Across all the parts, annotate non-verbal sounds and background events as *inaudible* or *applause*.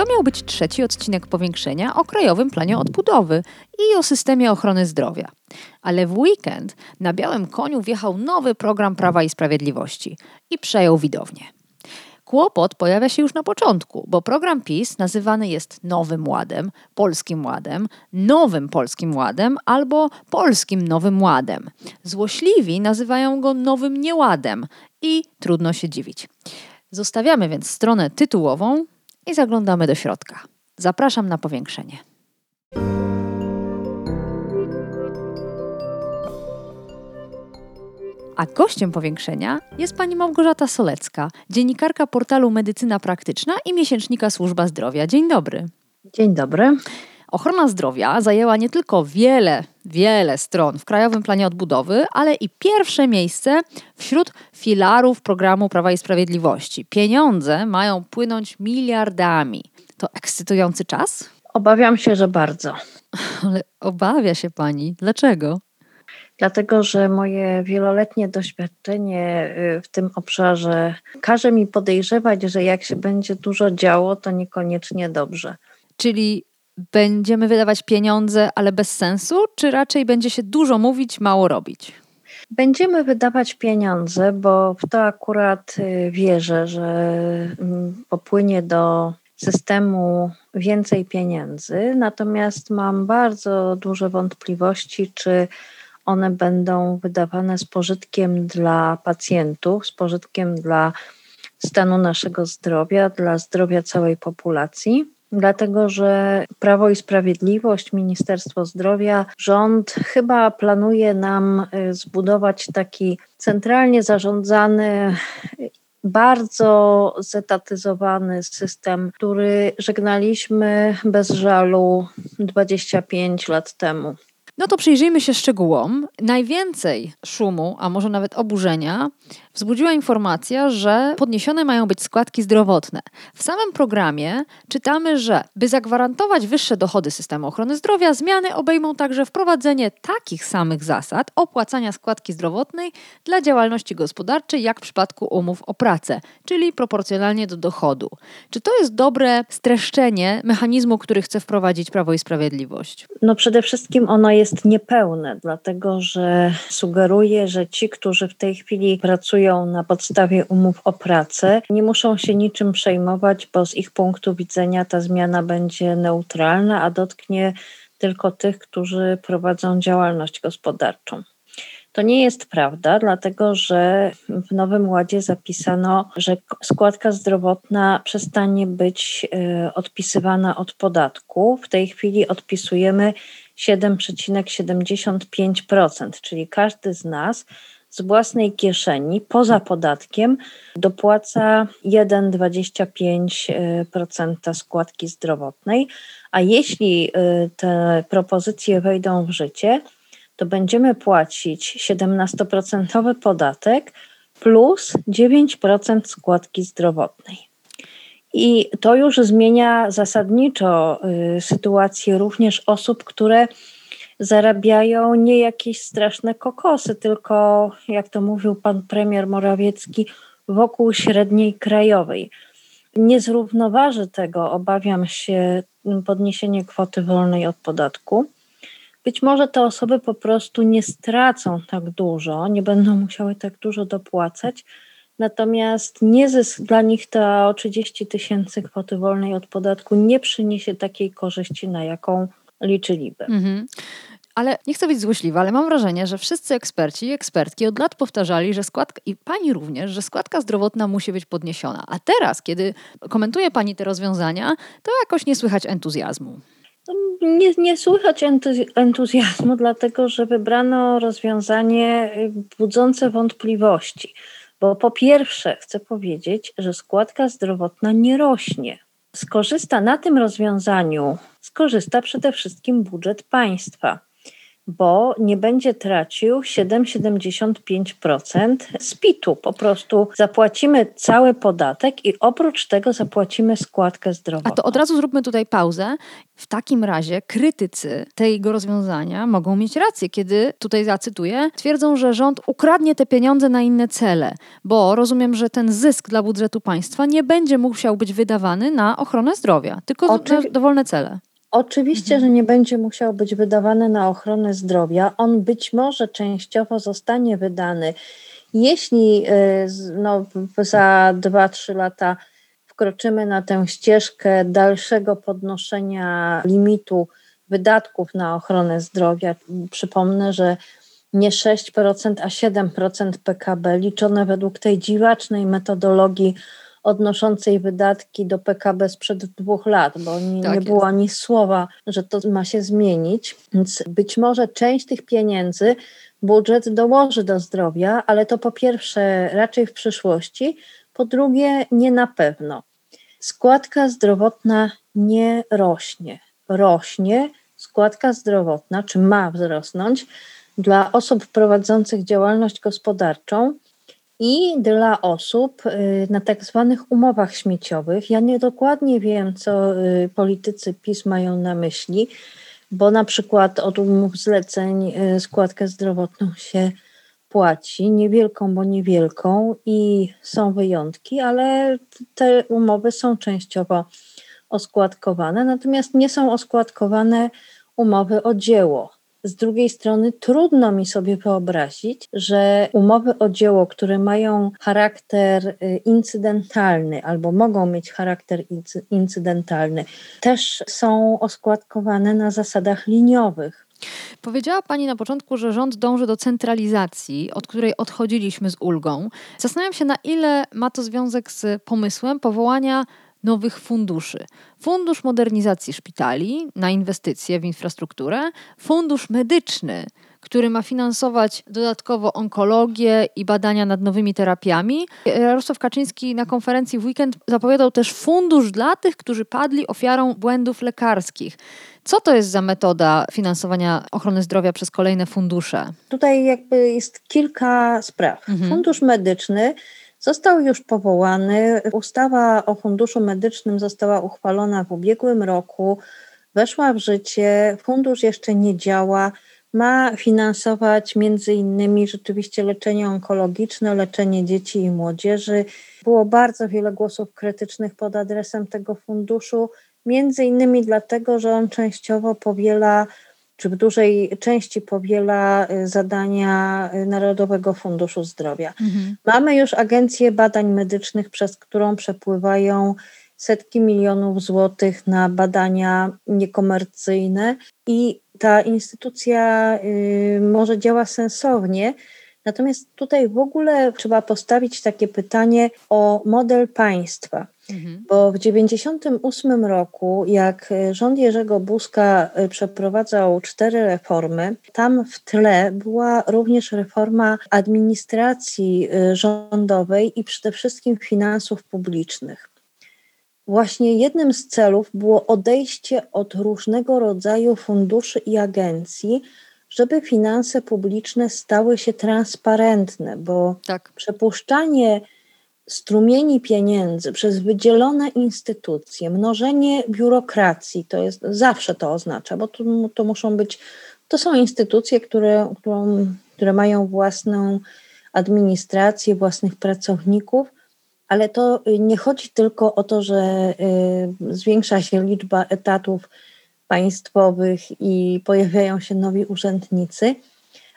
To miał być trzeci odcinek powiększenia o Krajowym Planie Odbudowy i o systemie ochrony zdrowia. Ale w weekend na białym koniu wjechał nowy program Prawa i Sprawiedliwości i przejął widownię. Kłopot pojawia się już na początku, bo program PiS nazywany jest Nowym Ładem, Polskim Ładem, Nowym Polskim Ładem albo Polskim Nowym Ładem. Złośliwi nazywają go Nowym Nieładem i trudno się dziwić. Zostawiamy więc stronę tytułową i zaglądamy do środka. Zapraszam na powiększenie. A gościem powiększenia jest pani Małgorzata Solecka, dziennikarka portalu Medycyna Praktyczna i miesięcznika Służba Zdrowia. Dzień dobry. Dzień dobry. Ochrona zdrowia zajęła nie tylko wiele, wiele stron w Krajowym Planie Odbudowy, ale i pierwsze miejsce wśród filarów programu Prawa i Sprawiedliwości. Pieniądze mają płynąć miliardami. To ekscytujący czas? Obawiam się, że bardzo. *laughs* Ale obawia się pani. Dlaczego? Dlatego, że moje wieloletnie doświadczenie y, w tym obszarze każe mi podejrzewać, że jak się będzie dużo działo, to niekoniecznie dobrze. Czyli będziemy wydawać pieniądze, ale bez sensu, czy raczej będzie się dużo mówić, mało robić? Będziemy wydawać pieniądze, bo w to akurat y, wierzę, że mm, popłynie do systemu więcej pieniędzy. Natomiast mam bardzo duże wątpliwości, czy one będą wydawane z pożytkiem dla pacjentów, z pożytkiem dla stanu naszego zdrowia, dla zdrowia całej populacji dlatego że Prawo i Sprawiedliwość, Ministerstwo Zdrowia, rząd chyba planuje nam y, zbudować taki centralnie zarządzany bardzo zetatyzowany system, który żegnaliśmy bez żalu 25 lat temu. No to przyjrzyjmy się szczegółom. Najwięcej szumu, a może nawet oburzenia, wzbudziła informacja, że podniesione mają być składki zdrowotne. W samym programie czytamy, że by zagwarantować wyższe dochody systemu ochrony zdrowia, zmiany obejmą także wprowadzenie takich samych zasad opłacania składki zdrowotnej dla działalności gospodarczej, jak w przypadku umów o pracę, czyli proporcjonalnie do dochodu. Czy to jest dobre streszczenie mechanizmu, który chce wprowadzić Prawo i Sprawiedliwość? No przede wszystkim ono jest niepełne, dlatego że sugeruje, że ci, którzy w tej chwili pracują na podstawie umów o pracę, nie muszą się niczym przejmować, bo z ich punktu widzenia ta zmiana będzie neutralna, a dotknie tylko tych, którzy prowadzą działalność gospodarczą. To nie jest prawda, dlatego że w Nowym Ładzie zapisano, że składka zdrowotna przestanie być e, odpisywana od podatku. W tej chwili odpisujemy 7,75%, czyli każdy z nas z własnej kieszeni, poza podatkiem, dopłaca 1,25% składki zdrowotnej, a jeśli y, te propozycje wejdą w życie, to będziemy płacić 17% podatek plus 9% składki zdrowotnej. I to już zmienia zasadniczo y, sytuację również osób, które zarabiają nie jakieś straszne kokosy, tylko, jak to mówił pan premier Morawiecki, wokół średniej krajowej. Nie zrównoważy tego, obawiam się, podniesienie kwoty wolnej od podatku. Być może te osoby po prostu nie stracą tak dużo, nie będą musiały tak dużo dopłacać, natomiast niezysk dla nich to 30 tysięcy kwoty wolnej od podatku nie przyniesie takiej korzyści, na jaką liczyliby. Mhm. Ale nie chcę być złośliwa, ale mam wrażenie, że wszyscy eksperci i ekspertki od lat powtarzali, że składka, i pani również, że składka zdrowotna musi być podniesiona. A teraz, kiedy komentuje pani te rozwiązania, to jakoś nie słychać entuzjazmu. Nie, nie słychać entuzjazmu, dlatego że wybrano rozwiązanie budzące wątpliwości. Bo po pierwsze, chcę powiedzieć, że składka zdrowotna nie rośnie. Skorzysta na tym rozwiązaniu skorzysta przede wszystkim budżet państwa bo nie będzie tracił 7,75% z PIT-u. Po prostu zapłacimy cały podatek i oprócz tego zapłacimy składkę zdrowotną. A to od razu zróbmy tutaj pauzę. W takim razie krytycy tego rozwiązania mogą mieć rację, kiedy, tutaj zacytuję, twierdzą, że rząd ukradnie te pieniądze na inne cele, bo rozumiem, że ten zysk dla budżetu państwa nie będzie musiał być wydawany na ochronę zdrowia, tylko Oczywi- na dowolne cele. Oczywiście, mhm. że nie będzie musiał być wydawany na ochronę zdrowia. On być może częściowo zostanie wydany, jeśli y, no, za 2-3 lata wkroczymy na tę ścieżkę dalszego podnoszenia limitu wydatków na ochronę zdrowia. Przypomnę, że nie 6%, a 7% PKB liczone według tej dziwacznej metodologii odnoszącej wydatki do PKB sprzed dwóch lat, bo nie, tak nie było ani słowa, że to ma się zmienić. Więc być może część tych pieniędzy budżet dołoży do zdrowia, ale to po pierwsze raczej w przyszłości, po drugie nie na pewno. Składka zdrowotna nie rośnie. Rośnie składka zdrowotna, czy ma wzrosnąć dla osób prowadzących działalność gospodarczą i dla osób y, na tak zwanych umowach śmieciowych. Ja nie dokładnie wiem, co y, politycy PiS mają na myśli, bo na przykład od umów zleceń y, składkę zdrowotną się płaci, niewielką, bo niewielką i są wyjątki, ale te umowy są częściowo oskładkowane, natomiast nie są oskładkowane umowy o dzieło. Z drugiej strony trudno mi sobie wyobrazić, że umowy o dzieło, które mają charakter y, incydentalny albo mogą mieć charakter incydentalny, też są oskładkowane na zasadach liniowych. Powiedziała Pani na początku, że rząd dąży do centralizacji, od której odchodziliśmy z ulgą. Zastanawiam się, na ile ma to związek z pomysłem powołania nowych funduszy. Fundusz Modernizacji Szpitali na inwestycje w infrastrukturę, Fundusz Medyczny, który ma finansować dodatkowo onkologię i badania nad nowymi terapiami. Jarosław Kaczyński na konferencji w weekend zapowiadał też fundusz dla tych, którzy padli ofiarą błędów lekarskich. Co to jest za metoda finansowania ochrony zdrowia przez kolejne fundusze? Tutaj jakby jest kilka spraw. Mhm. Fundusz medyczny Został już powołany. Ustawa o Funduszu Medycznym została uchwalona w ubiegłym roku, weszła w życie. Fundusz jeszcze nie działa. Ma finansować między innymi rzeczywiście leczenie onkologiczne, leczenie dzieci i młodzieży. Było bardzo wiele głosów krytycznych pod adresem tego funduszu, między innymi dlatego, że on częściowo powiela czy w dużej części powiela y, zadania y, Narodowego Funduszu Zdrowia. Mhm. Mamy już Agencję Badań Medycznych, przez którą przepływają setki milionów złotych na badania niekomercyjne i ta instytucja y, może działa sensownie. Natomiast tutaj w ogóle trzeba postawić takie pytanie o model państwa. Mhm. Bo w 1998 roku, jak rząd Jerzego Buzka y, przeprowadzał cztery reformy, tam w tle była również reforma administracji y, rządowej i przede wszystkim finansów publicznych. Właśnie jednym z celów było odejście od różnego rodzaju funduszy i agencji, żeby finanse publiczne stały się transparentne, bo tak. przepuszczanie strumieni pieniędzy przez wydzielone instytucje, mnożenie biurokracji, to jest zawsze to oznacza, bo to, to muszą być, to są instytucje, które, którą, które mają własną administrację, własnych pracowników, ale to nie chodzi tylko o to, że y, zwiększa się liczba etatów państwowych i pojawiają się nowi urzędnicy,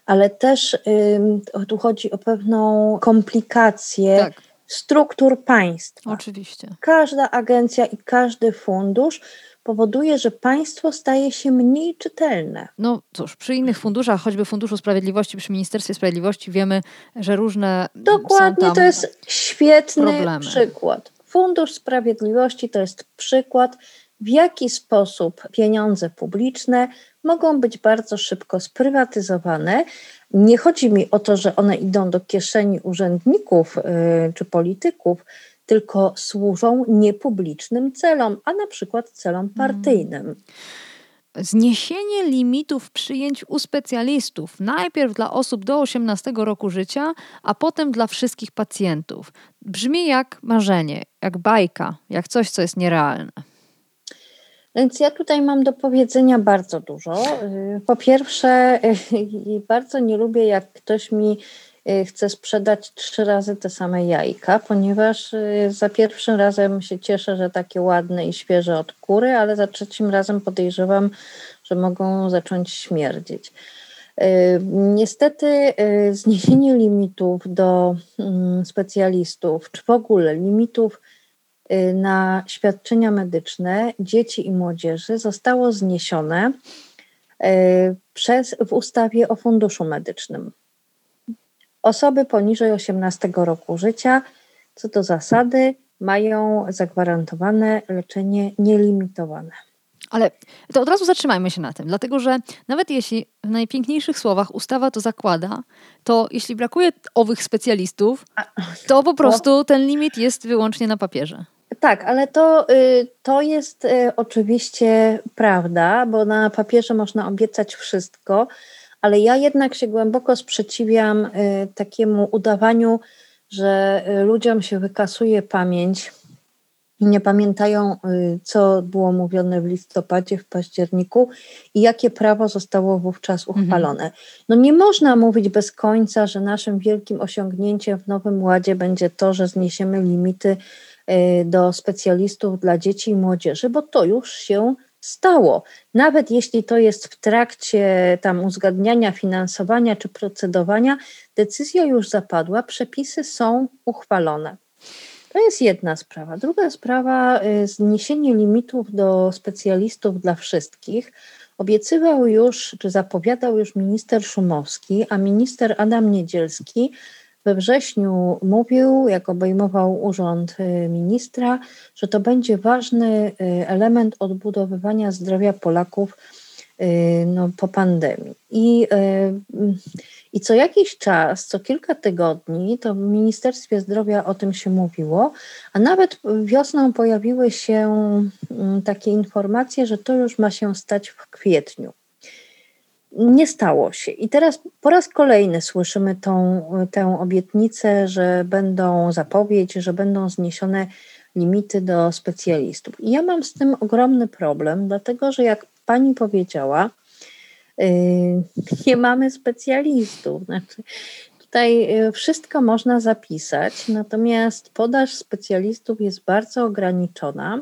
ale też y, tu chodzi o pewną komplikację. Tak struktur państwa. Oczywiście. Każda agencja i każdy fundusz powoduje, że państwo staje się mniej czytelne. No cóż, przy innych funduszach, choćby Funduszu Sprawiedliwości, przy Ministerstwie Sprawiedliwości wiemy, że różne Dokładnie, to jest świetny problemy. przykład. Fundusz Sprawiedliwości to jest przykład, w jaki sposób pieniądze publiczne mogą być bardzo szybko sprywatyzowane, nie chodzi mi o to, że one idą do kieszeni urzędników y, czy polityków, tylko służą niepublicznym celom, a na przykład celom partyjnym. zniesienie limitów przyjęć u specjalistów, najpierw dla osób do 18 roku życia, a potem dla wszystkich pacjentów. Brzmi jak marzenie, jak bajka, jak coś, co jest nierealne. Więc ja tutaj mam do powiedzenia bardzo dużo. Y, po pierwsze, *laughs* bardzo nie lubię, jak ktoś mi y, chce sprzedać trzy razy te same jajka, ponieważ y, za pierwszym razem się cieszę, że takie ładne i świeże od kury, ale za trzecim razem podejrzewam, że mogą zacząć śmierdzieć. Niestety zniesienie limitów do mm, specjalistów, czy w ogóle limitów na świadczenia medyczne dzieci i młodzieży zostało zniesione y, przez, w ustawie o Funduszu Medycznym. Osoby poniżej 18 roku życia, co do zasady, mają zagwarantowane leczenie nielimitowane. Ale to od razu zatrzymajmy się na tym, dlatego że nawet jeśli w najpiękniejszych słowach ustawa to zakłada, to jeśli brakuje owych specjalistów, to po prostu ten limit jest wyłącznie na papierze. Tak, ale to, y, to jest y, oczywiście prawda, bo na papierze można obiecać wszystko, ale ja jednak się głęboko sprzeciwiam y, takiemu udawaniu, że ludziom się wykasuje pamięć i nie pamiętają, co było mówione w listopadzie, w październiku i jakie prawo zostało wówczas mhm. uchwalone. No nie można mówić bez końca, że naszym wielkim osiągnięciem w Nowym Ładzie będzie to, że zniesiemy limity do specjalistów dla dzieci i młodzieży, bo to już się stało. Nawet jeśli to jest w trakcie tam uzgadniania, finansowania czy procedowania, decyzja już zapadła, przepisy są uchwalone. To jest jedna sprawa. Druga sprawa, y, zniesienie limitów do specjalistów dla wszystkich. Obiecywał już, czy zapowiadał już minister Szumowski, a minister Adam Niedzielski we wrześniu mówił, jak obejmował urząd y, ministra, że to będzie ważny y, element odbudowywania zdrowia Polaków y, no, po pandemii. I, I co jakiś czas, co kilka tygodni, to w Ministerstwie Zdrowia o tym się mówiło, a nawet wiosną pojawiły się mm, takie informacje, że to już ma się stać w kwietniu. Nie stało się. I teraz po raz kolejny słyszymy tą, tę obietnicę, że będą zapowiedź, że będą zniesione limity do specjalistów. I ja mam z tym ogromny problem, dlatego że jak pani powiedziała, yy, *laughs* nie mamy specjalistów. Znaczy, tutaj yy, wszystko można zapisać, natomiast podaż specjalistów jest bardzo ograniczona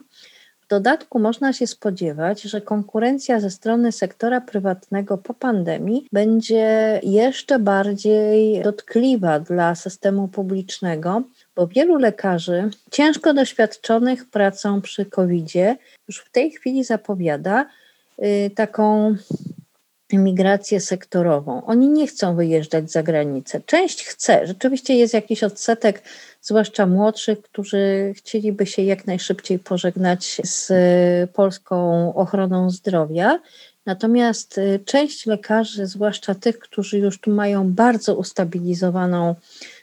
dodatku można się spodziewać, że konkurencja ze strony sektora prywatnego po pandemii będzie jeszcze bardziej dotkliwa dla systemu publicznego, bo wielu lekarzy ciężko doświadczonych pracą przy COVID-zie już w tej chwili zapowiada y, taką migrację sektorową. Oni nie chcą wyjeżdżać za granicę. Część chce, rzeczywiście jest jakiś odsetek zwłaszcza młodszych, którzy chcieliby się jak najszybciej pożegnać z polską ochroną zdrowia. Natomiast y, część lekarzy, zwłaszcza tych, którzy już tu mają bardzo ustabilizowaną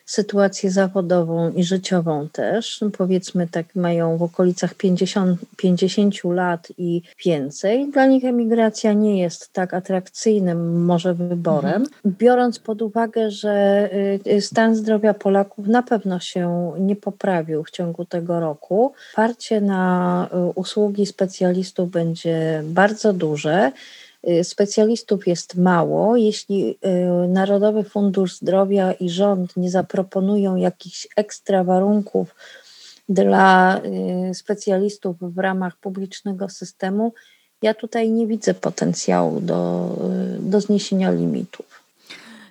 sytuację zawodową i życiową też, powiedzmy tak mają w okolicach 50, 50 lat i więcej, dla nich emigracja nie jest tak atrakcyjnym może wyborem, mhm. biorąc pod uwagę, że y, stan zdrowia Polaków na pewno się nie poprawił w ciągu tego roku. Parcie na y, usługi specjalistów będzie bardzo duże. Y, specjalistów jest mało. Jeśli y, Narodowy Fundusz Zdrowia i rząd nie zaproponują jakichś ekstra warunków dla y, specjalistów w ramach publicznego systemu, ja tutaj nie widzę potencjału do, do zniesienia limitów.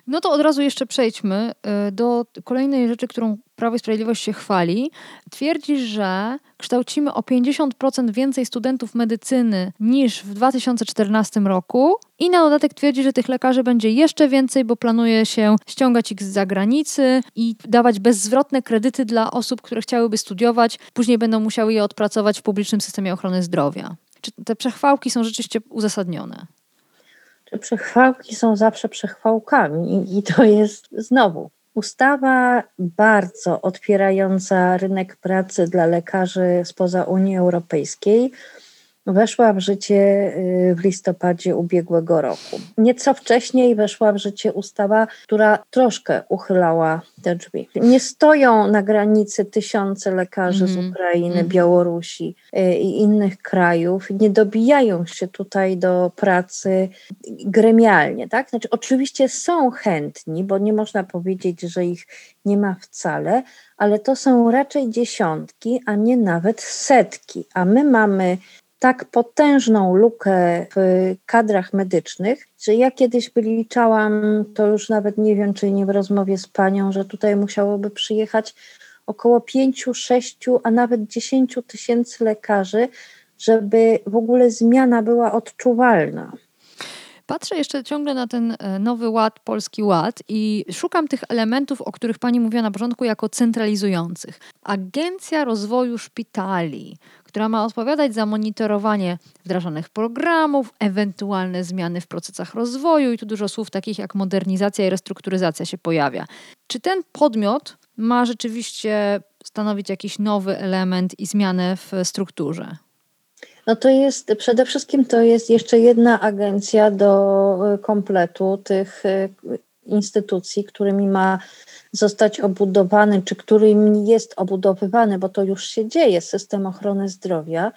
No to od razu jeszcze przejdźmy y, do kolejnej rzeczy, którą Prawo i Sprawiedliwość się chwali. Twierdzi, że kształcimy o 50% więcej studentów medycyny niż w 2014 roku i na dodatek twierdzi, że tych lekarzy będzie jeszcze więcej, bo planuje się ściągać ich z zagranicy i dawać bezzwrotne kredyty dla osób, które chciałyby studiować, później będą musiały je odpracować w publicznym systemie ochrony zdrowia. Czy te przechwałki są rzeczywiście uzasadnione? Przechwałki są zawsze przechwałkami i to jest znowu ustawa bardzo otwierająca rynek pracy dla lekarzy spoza Unii Europejskiej. Weszła w życie y, w listopadzie ubiegłego roku. Nieco wcześniej weszła w życie ustawa, która troszkę uchylała te drzwi. Nie stoją na granicy tysiące lekarzy mm. z mhm. Ukrainy, mm. Białorusi y, i innych krajów, nie dobijają się tutaj do pracy gremialnie. Tak? Znaczy, oczywiście są chętni, bo nie można powiedzieć, że ich nie ma wcale, ale to są raczej dziesiątki, a nie nawet setki. A my mamy tak potężną lukę w kadrach medycznych, że ja kiedyś wyliczałam, to już nawet nie wiem, czy nie w rozmowie z panią, że tutaj musiałoby przyjechać około 5, 6, a nawet 10 tysięcy lekarzy, żeby w ogóle zmiana była odczuwalna. Patrzę jeszcze ciągle na ten e, nowy ład, polski ład i szukam tych elementów, o których pani mówiła na początku, jako centralizujących. Agencja Rozwoju Szpitali, która ma odpowiadać za monitorowanie wdrażanych programów, ewentualne zmiany w procesach rozwoju i tu dużo słów takich jak modernizacja i restrukturyzacja się pojawia. Czy ten podmiot ma rzeczywiście stanowić jakiś nowy element i zmianę w strukturze? No to jest przede wszystkim to jest jeszcze jedna agencja do y, kompletu tych y, instytucji, którymi ma zostać obudowany, czy którym jest obudowywany, bo to już się dzieje, system ochrony zdrowia.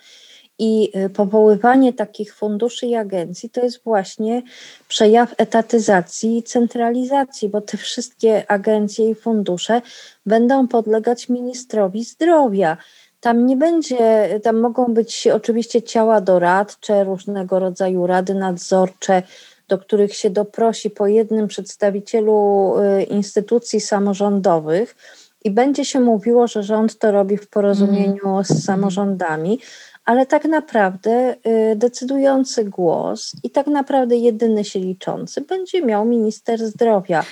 I y, powoływanie takich funduszy i agencji to jest właśnie przejaw etatyzacji i centralizacji, bo te wszystkie agencje i fundusze będą podlegać ministrowi zdrowia. Tam nie będzie, tam mogą być oczywiście ciała doradcze, różnego rodzaju rady nadzorcze, do których się doprosi po jednym przedstawicielu y, instytucji samorządowych i będzie się mówiło, że rząd to robi w porozumieniu mm. z samorządami, ale tak naprawdę y, decydujący głos i tak naprawdę jedyny się liczący będzie miał minister zdrowia.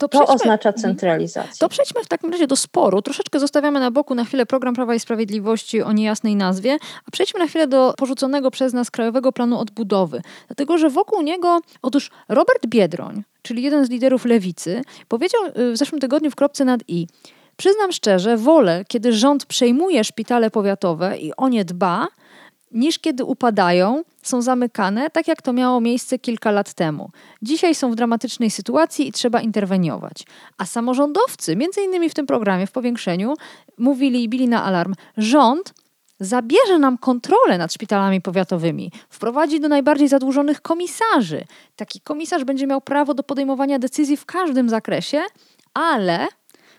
To, to oznacza mhm. centralizację. To przejdźmy w takim razie do sporu. Troszeczkę zostawiamy na boku na chwilę program Prawa i Sprawiedliwości o niejasnej nazwie, a przejdźmy na chwilę do porzuconego przez nas Krajowego Planu Odbudowy. Dlatego, że wokół niego, otóż Robert Biedroń, czyli jeden z liderów lewicy, powiedział y, w zeszłym tygodniu w kropce nad i. Przyznam szczerze, wolę, kiedy rząd przejmuje szpitale powiatowe i o nie dba, niż kiedy upadają, są zamykane, tak jak to miało miejsce kilka lat temu. Dzisiaj są w dramatycznej sytuacji i trzeba interweniować. A samorządowcy, między innymi w tym programie, w powiększeniu, mówili i bili na alarm. Rząd zabierze nam kontrolę nad szpitalami powiatowymi, wprowadzi do najbardziej zadłużonych komisarzy. Taki komisarz będzie miał prawo do podejmowania decyzji w każdym zakresie, ale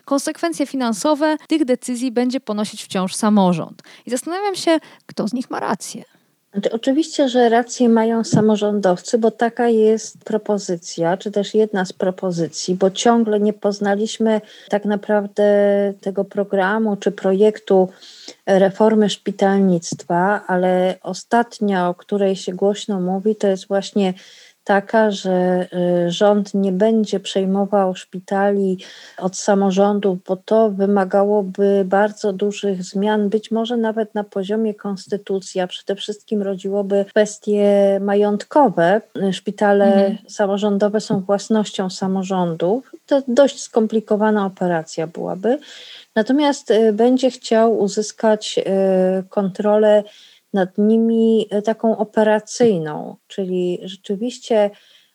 konsekwencje finansowe tych decyzji będzie ponosić wciąż samorząd. I zastanawiam się, kto z nich ma rację. Znaczy, oczywiście, że rację mają samorządowcy, bo taka jest propozycja, czy też jedna z propozycji, bo ciągle nie poznaliśmy tak naprawdę tego programu czy projektu reformy szpitalnictwa, ale ostatnia, o której się głośno mówi, to jest właśnie taka, że y, rząd nie będzie przejmował szpitali od samorządów, bo to wymagałoby bardzo dużych zmian, być może nawet na poziomie konstytucji, a przede wszystkim rodziłoby kwestie majątkowe. Szpitale mhm. samorządowe są własnością samorządów. To dość skomplikowana operacja byłaby. Natomiast y, będzie chciał uzyskać y, kontrolę nad nimi e, taką operacyjną, czyli rzeczywiście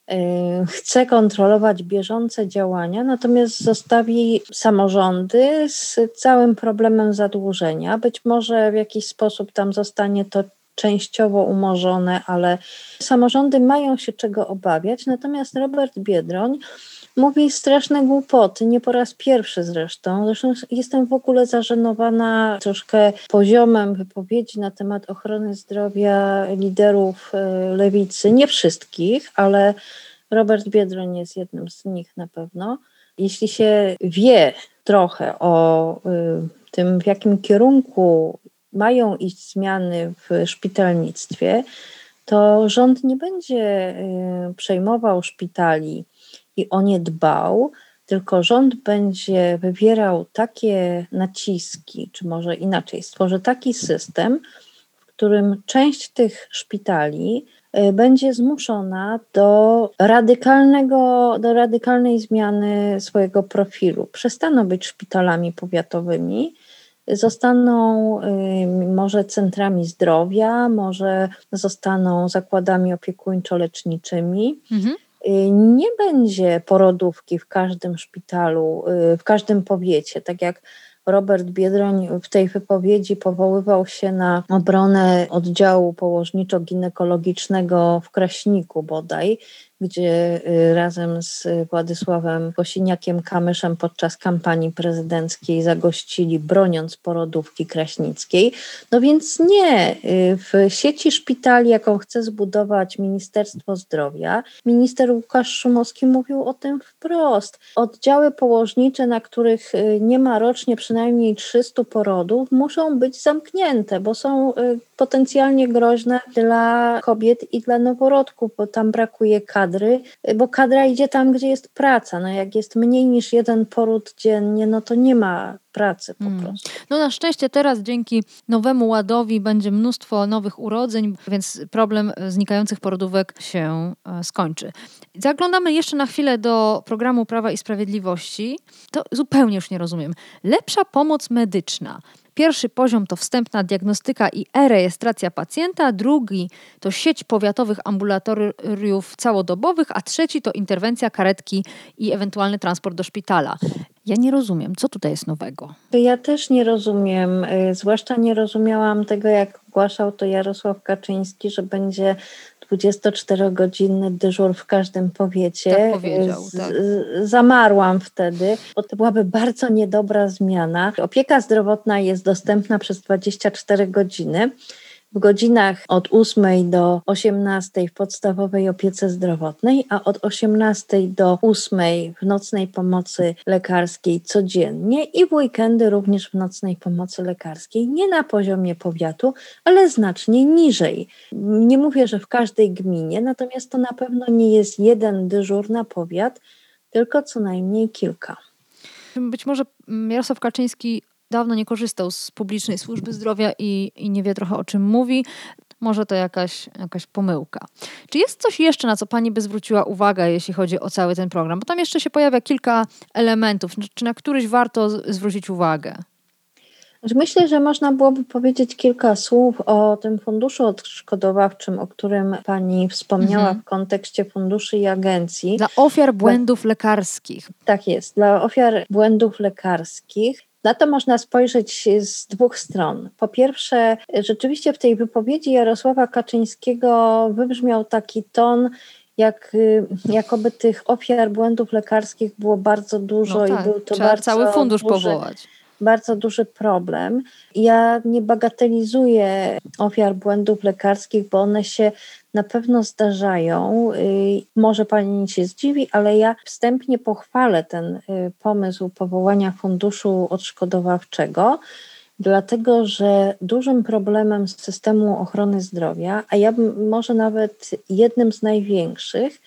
e, chce kontrolować bieżące działania, natomiast zostawi samorządy z całym problemem zadłużenia. Być może w jakiś sposób tam zostanie to częściowo umorzone, ale samorządy mają się czego obawiać. Natomiast Robert Biedroń mówi straszne głupoty, nie po raz pierwszy zresztą. Zresztą jestem w ogóle zażenowana troszkę poziomem wypowiedzi na temat ochrony zdrowia liderów e, lewicy. Nie wszystkich, ale Robert Biedroń jest jednym z nich na pewno. Jeśli się wie trochę o y, tym, w jakim kierunku mają iść zmiany w szpitalnictwie, to rząd nie będzie y, przejmował szpitali i o nie dbał, tylko rząd będzie wywierał takie naciski, czy może inaczej, stworzy taki system, w którym część tych szpitali y, będzie zmuszona do radykalnego, do radykalnej zmiany swojego profilu. Przestaną być szpitalami powiatowymi, zostaną może centrami zdrowia, może zostaną zakładami opiekuńczo-leczniczymi. Mhm. Nie będzie porodówki w każdym szpitalu, w każdym powiecie, tak jak Robert Biedroń w tej wypowiedzi powoływał się na obronę oddziału położniczo-ginekologicznego w Kraśniku bodaj, gdzie y, razem z Władysławem Kosiniakiem Kamyszem podczas kampanii prezydenckiej zagościli, broniąc porodówki kraśnickiej. No więc nie, y, w sieci szpitali, jaką chce zbudować Ministerstwo Zdrowia, minister Łukasz Szumowski mówił o tym wprost. Oddziały położnicze, na których y, nie ma rocznie przynajmniej 300 porodów, muszą być zamknięte, bo są potencjalnie groźne dla kobiet i dla noworodków, bo tam brakuje kadry, bo kadra idzie tam, gdzie jest praca. No jak jest mniej niż jeden poród dziennie, no to nie ma pracy po hmm. prostu. No na szczęście teraz dzięki nowemu ładowi będzie mnóstwo nowych urodzeń, więc problem znikających porodówek się e, skończy. Zaglądamy jeszcze na chwilę do programu Prawa i Sprawiedliwości. To zupełnie już nie rozumiem. Lepsza pomoc medyczna. Pierwszy poziom to wstępna diagnostyka i e-rejestracja pacjenta, drugi to sieć powiatowych ambulatoriów całodobowych, a trzeci to interwencja karetki i ewentualny transport do szpitala. Ja nie rozumiem, co tutaj jest nowego. Ja też nie rozumiem, y, zwłaszcza nie rozumiałam tego, jak ogłaszał to Jarosław Kaczyński, że będzie 24-godzinny dyżur w każdym powiecie. Tak powiedział, tak. Zamarłam wtedy, bo to byłaby bardzo niedobra zmiana. Opieka zdrowotna jest dostępna przez 24 godziny w godzinach od 8 do 18 w podstawowej opiece zdrowotnej, a od 18 do 8 w nocnej pomocy lekarskiej codziennie i w weekendy również w nocnej pomocy lekarskiej, nie na poziomie powiatu, ale znacznie niżej. Nie mówię, że w każdej gminie, natomiast to na pewno nie jest jeden dyżur na powiat, tylko co najmniej kilka. Być może Jarosław Kaczyński dawno nie korzystał z publicznej służby zdrowia i, i nie wie trochę o czym mówi. Może to jakaś, jakaś pomyłka. Czy jest coś jeszcze, na co Pani by zwróciła uwagę, jeśli chodzi o cały ten program? Bo tam jeszcze się pojawia kilka elementów. Czy na któryś warto zwrócić uwagę? Znaczy, myślę, że można byłoby powiedzieć kilka słów o tym funduszu odszkodowawczym, o którym Pani wspomniała mhm. w kontekście funduszy i agencji. Dla ofiar błędów lekarskich. Tak jest, dla ofiar błędów lekarskich. Na to można spojrzeć z dwóch stron. Po pierwsze, rzeczywiście w tej wypowiedzi Jarosława Kaczyńskiego wybrzmiał taki ton, jak, jakoby tych ofiar błędów lekarskich było bardzo dużo no tak, i był to bardzo cały fundusz duży, powołać bardzo duży problem. Ja nie bagatelizuję ofiar błędów lekarskich, bo one się na pewno zdarzają. Y, może pani się zdziwi, ale ja wstępnie pochwalę ten y, pomysł powołania funduszu odszkodowawczego dlatego że dużym problemem systemu ochrony zdrowia, a ja może nawet jednym z największych,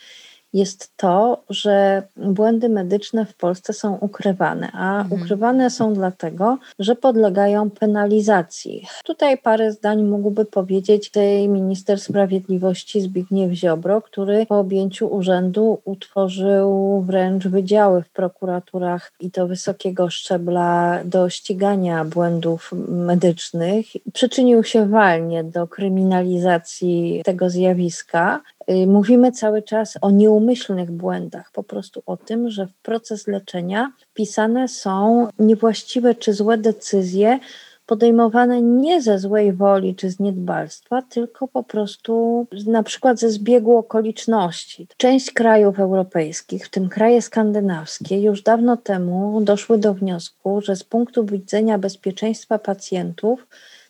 jest to, że błędy medyczne w Polsce są ukrywane, a mhm. ukrywane są dlatego, że podlegają penalizacji. Tutaj parę zdań mógłby powiedzieć tej minister sprawiedliwości Zbigniew Ziobro, który po objęciu urzędu utworzył wręcz wydziały w prokuraturach i to wysokiego szczebla do ścigania błędów medycznych. Przyczynił się walnie do kryminalizacji tego zjawiska. Y, mówimy cały czas o nieumyślnych błędach, po prostu o tym, że w proces leczenia wpisane są niewłaściwe czy złe decyzje, podejmowane nie ze złej woli czy z niedbalstwa, tylko po prostu na przykład ze zbiegu okoliczności. Część krajów europejskich, w tym kraje skandynawskie, już dawno temu doszły do wniosku, że z punktu widzenia bezpieczeństwa pacjentów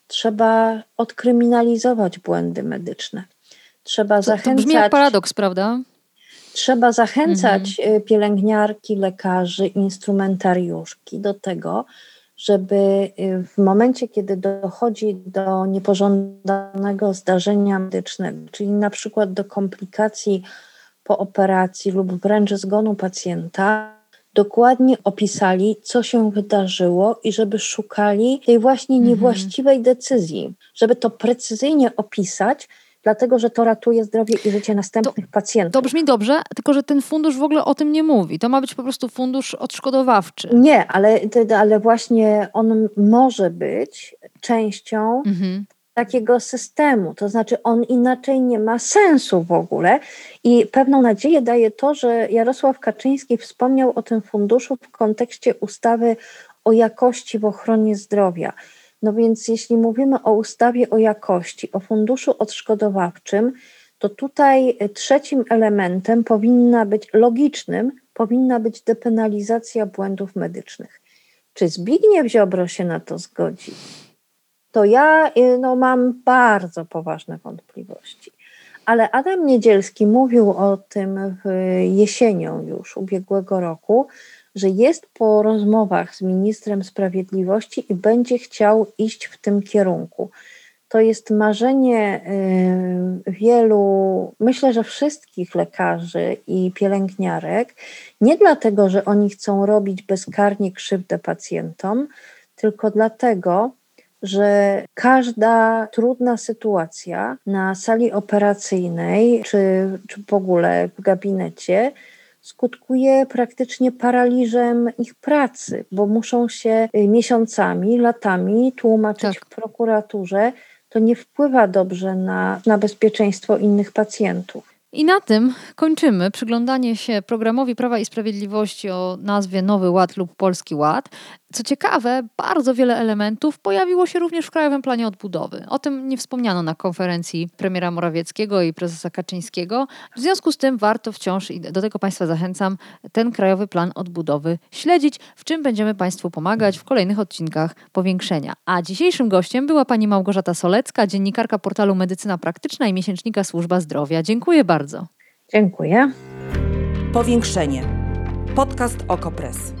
trzeba odkryminalizować błędy medyczne. Trzeba to, zachęcać. To brzmi jak paradoks, prawda? Trzeba zachęcać mhm. Y, pielęgniarki, lekarzy, instrumentariuszki do tego, żeby y, w momencie, kiedy dochodzi do niepożądanego zdarzenia medycznego, czyli na przykład do komplikacji po operacji lub wręcz zgonu pacjenta, dokładnie opisali, co się wydarzyło i żeby szukali tej właśnie mhm. niewłaściwej decyzji, żeby to precyzyjnie opisać, dlatego że to ratuje zdrowie i życie następnych pacjentów. To brzmi dobrze, tylko że ten fundusz w ogóle o tym nie mówi. To ma być po prostu fundusz odszkodowawczy. Nie, ale, ale właśnie on może być częścią Mhm. takiego systemu, to znaczy on inaczej nie ma sensu w ogóle i pewną nadzieję daje to, że Jarosław Kaczyński wspomniał o tym funduszu w kontekście ustawy o jakości w ochronie zdrowia. No więc jeśli mówimy o ustawie o jakości, o funduszu odszkodowawczym, to tutaj y, trzecim elementem powinna być logicznym, powinna być depenalizacja błędów medycznych. Czy Zbigniew Ziobro się na to zgodzi? to ja y, no, mam bardzo poważne wątpliwości. Ale Adam Niedzielski mówił o tym w jesienią już ubiegłego roku, że jest po rozmowach z ministrem sprawiedliwości i będzie chciał iść w tym kierunku. To jest marzenie y, wielu, myślę, że wszystkich lekarzy i pielęgniarek, nie dlatego, że oni chcą robić bezkarnie krzywdę pacjentom, tylko dlatego, że każda trudna sytuacja na sali operacyjnej czy, czy w ogóle w gabinecie skutkuje praktycznie paraliżem ich pracy, bo muszą się y, miesiącami, latami tłumaczyć Tak. w prokuraturze. To nie wpływa dobrze na, na bezpieczeństwo innych pacjentów. I na tym kończymy przyglądanie się programowi Prawa i Sprawiedliwości o nazwie Nowy Ład lub Polski Ład. Co ciekawe, bardzo wiele elementów pojawiło się również w Krajowym Planie Odbudowy. O tym nie wspomniano na konferencji premiera Morawieckiego i prezesa Kaczyńskiego. W związku z tym warto wciąż, i do tego Państwa zachęcam, ten Krajowy Plan Odbudowy śledzić, w czym będziemy Państwu pomagać w kolejnych odcinkach powiększenia. A dzisiejszym gościem była pani Małgorzata Solecka, dziennikarka portalu Medycyna Praktyczna i miesięcznika Służba Zdrowia. Dziękuję bardzo. Dziękuję. Powiększenie. Podcast Okopres.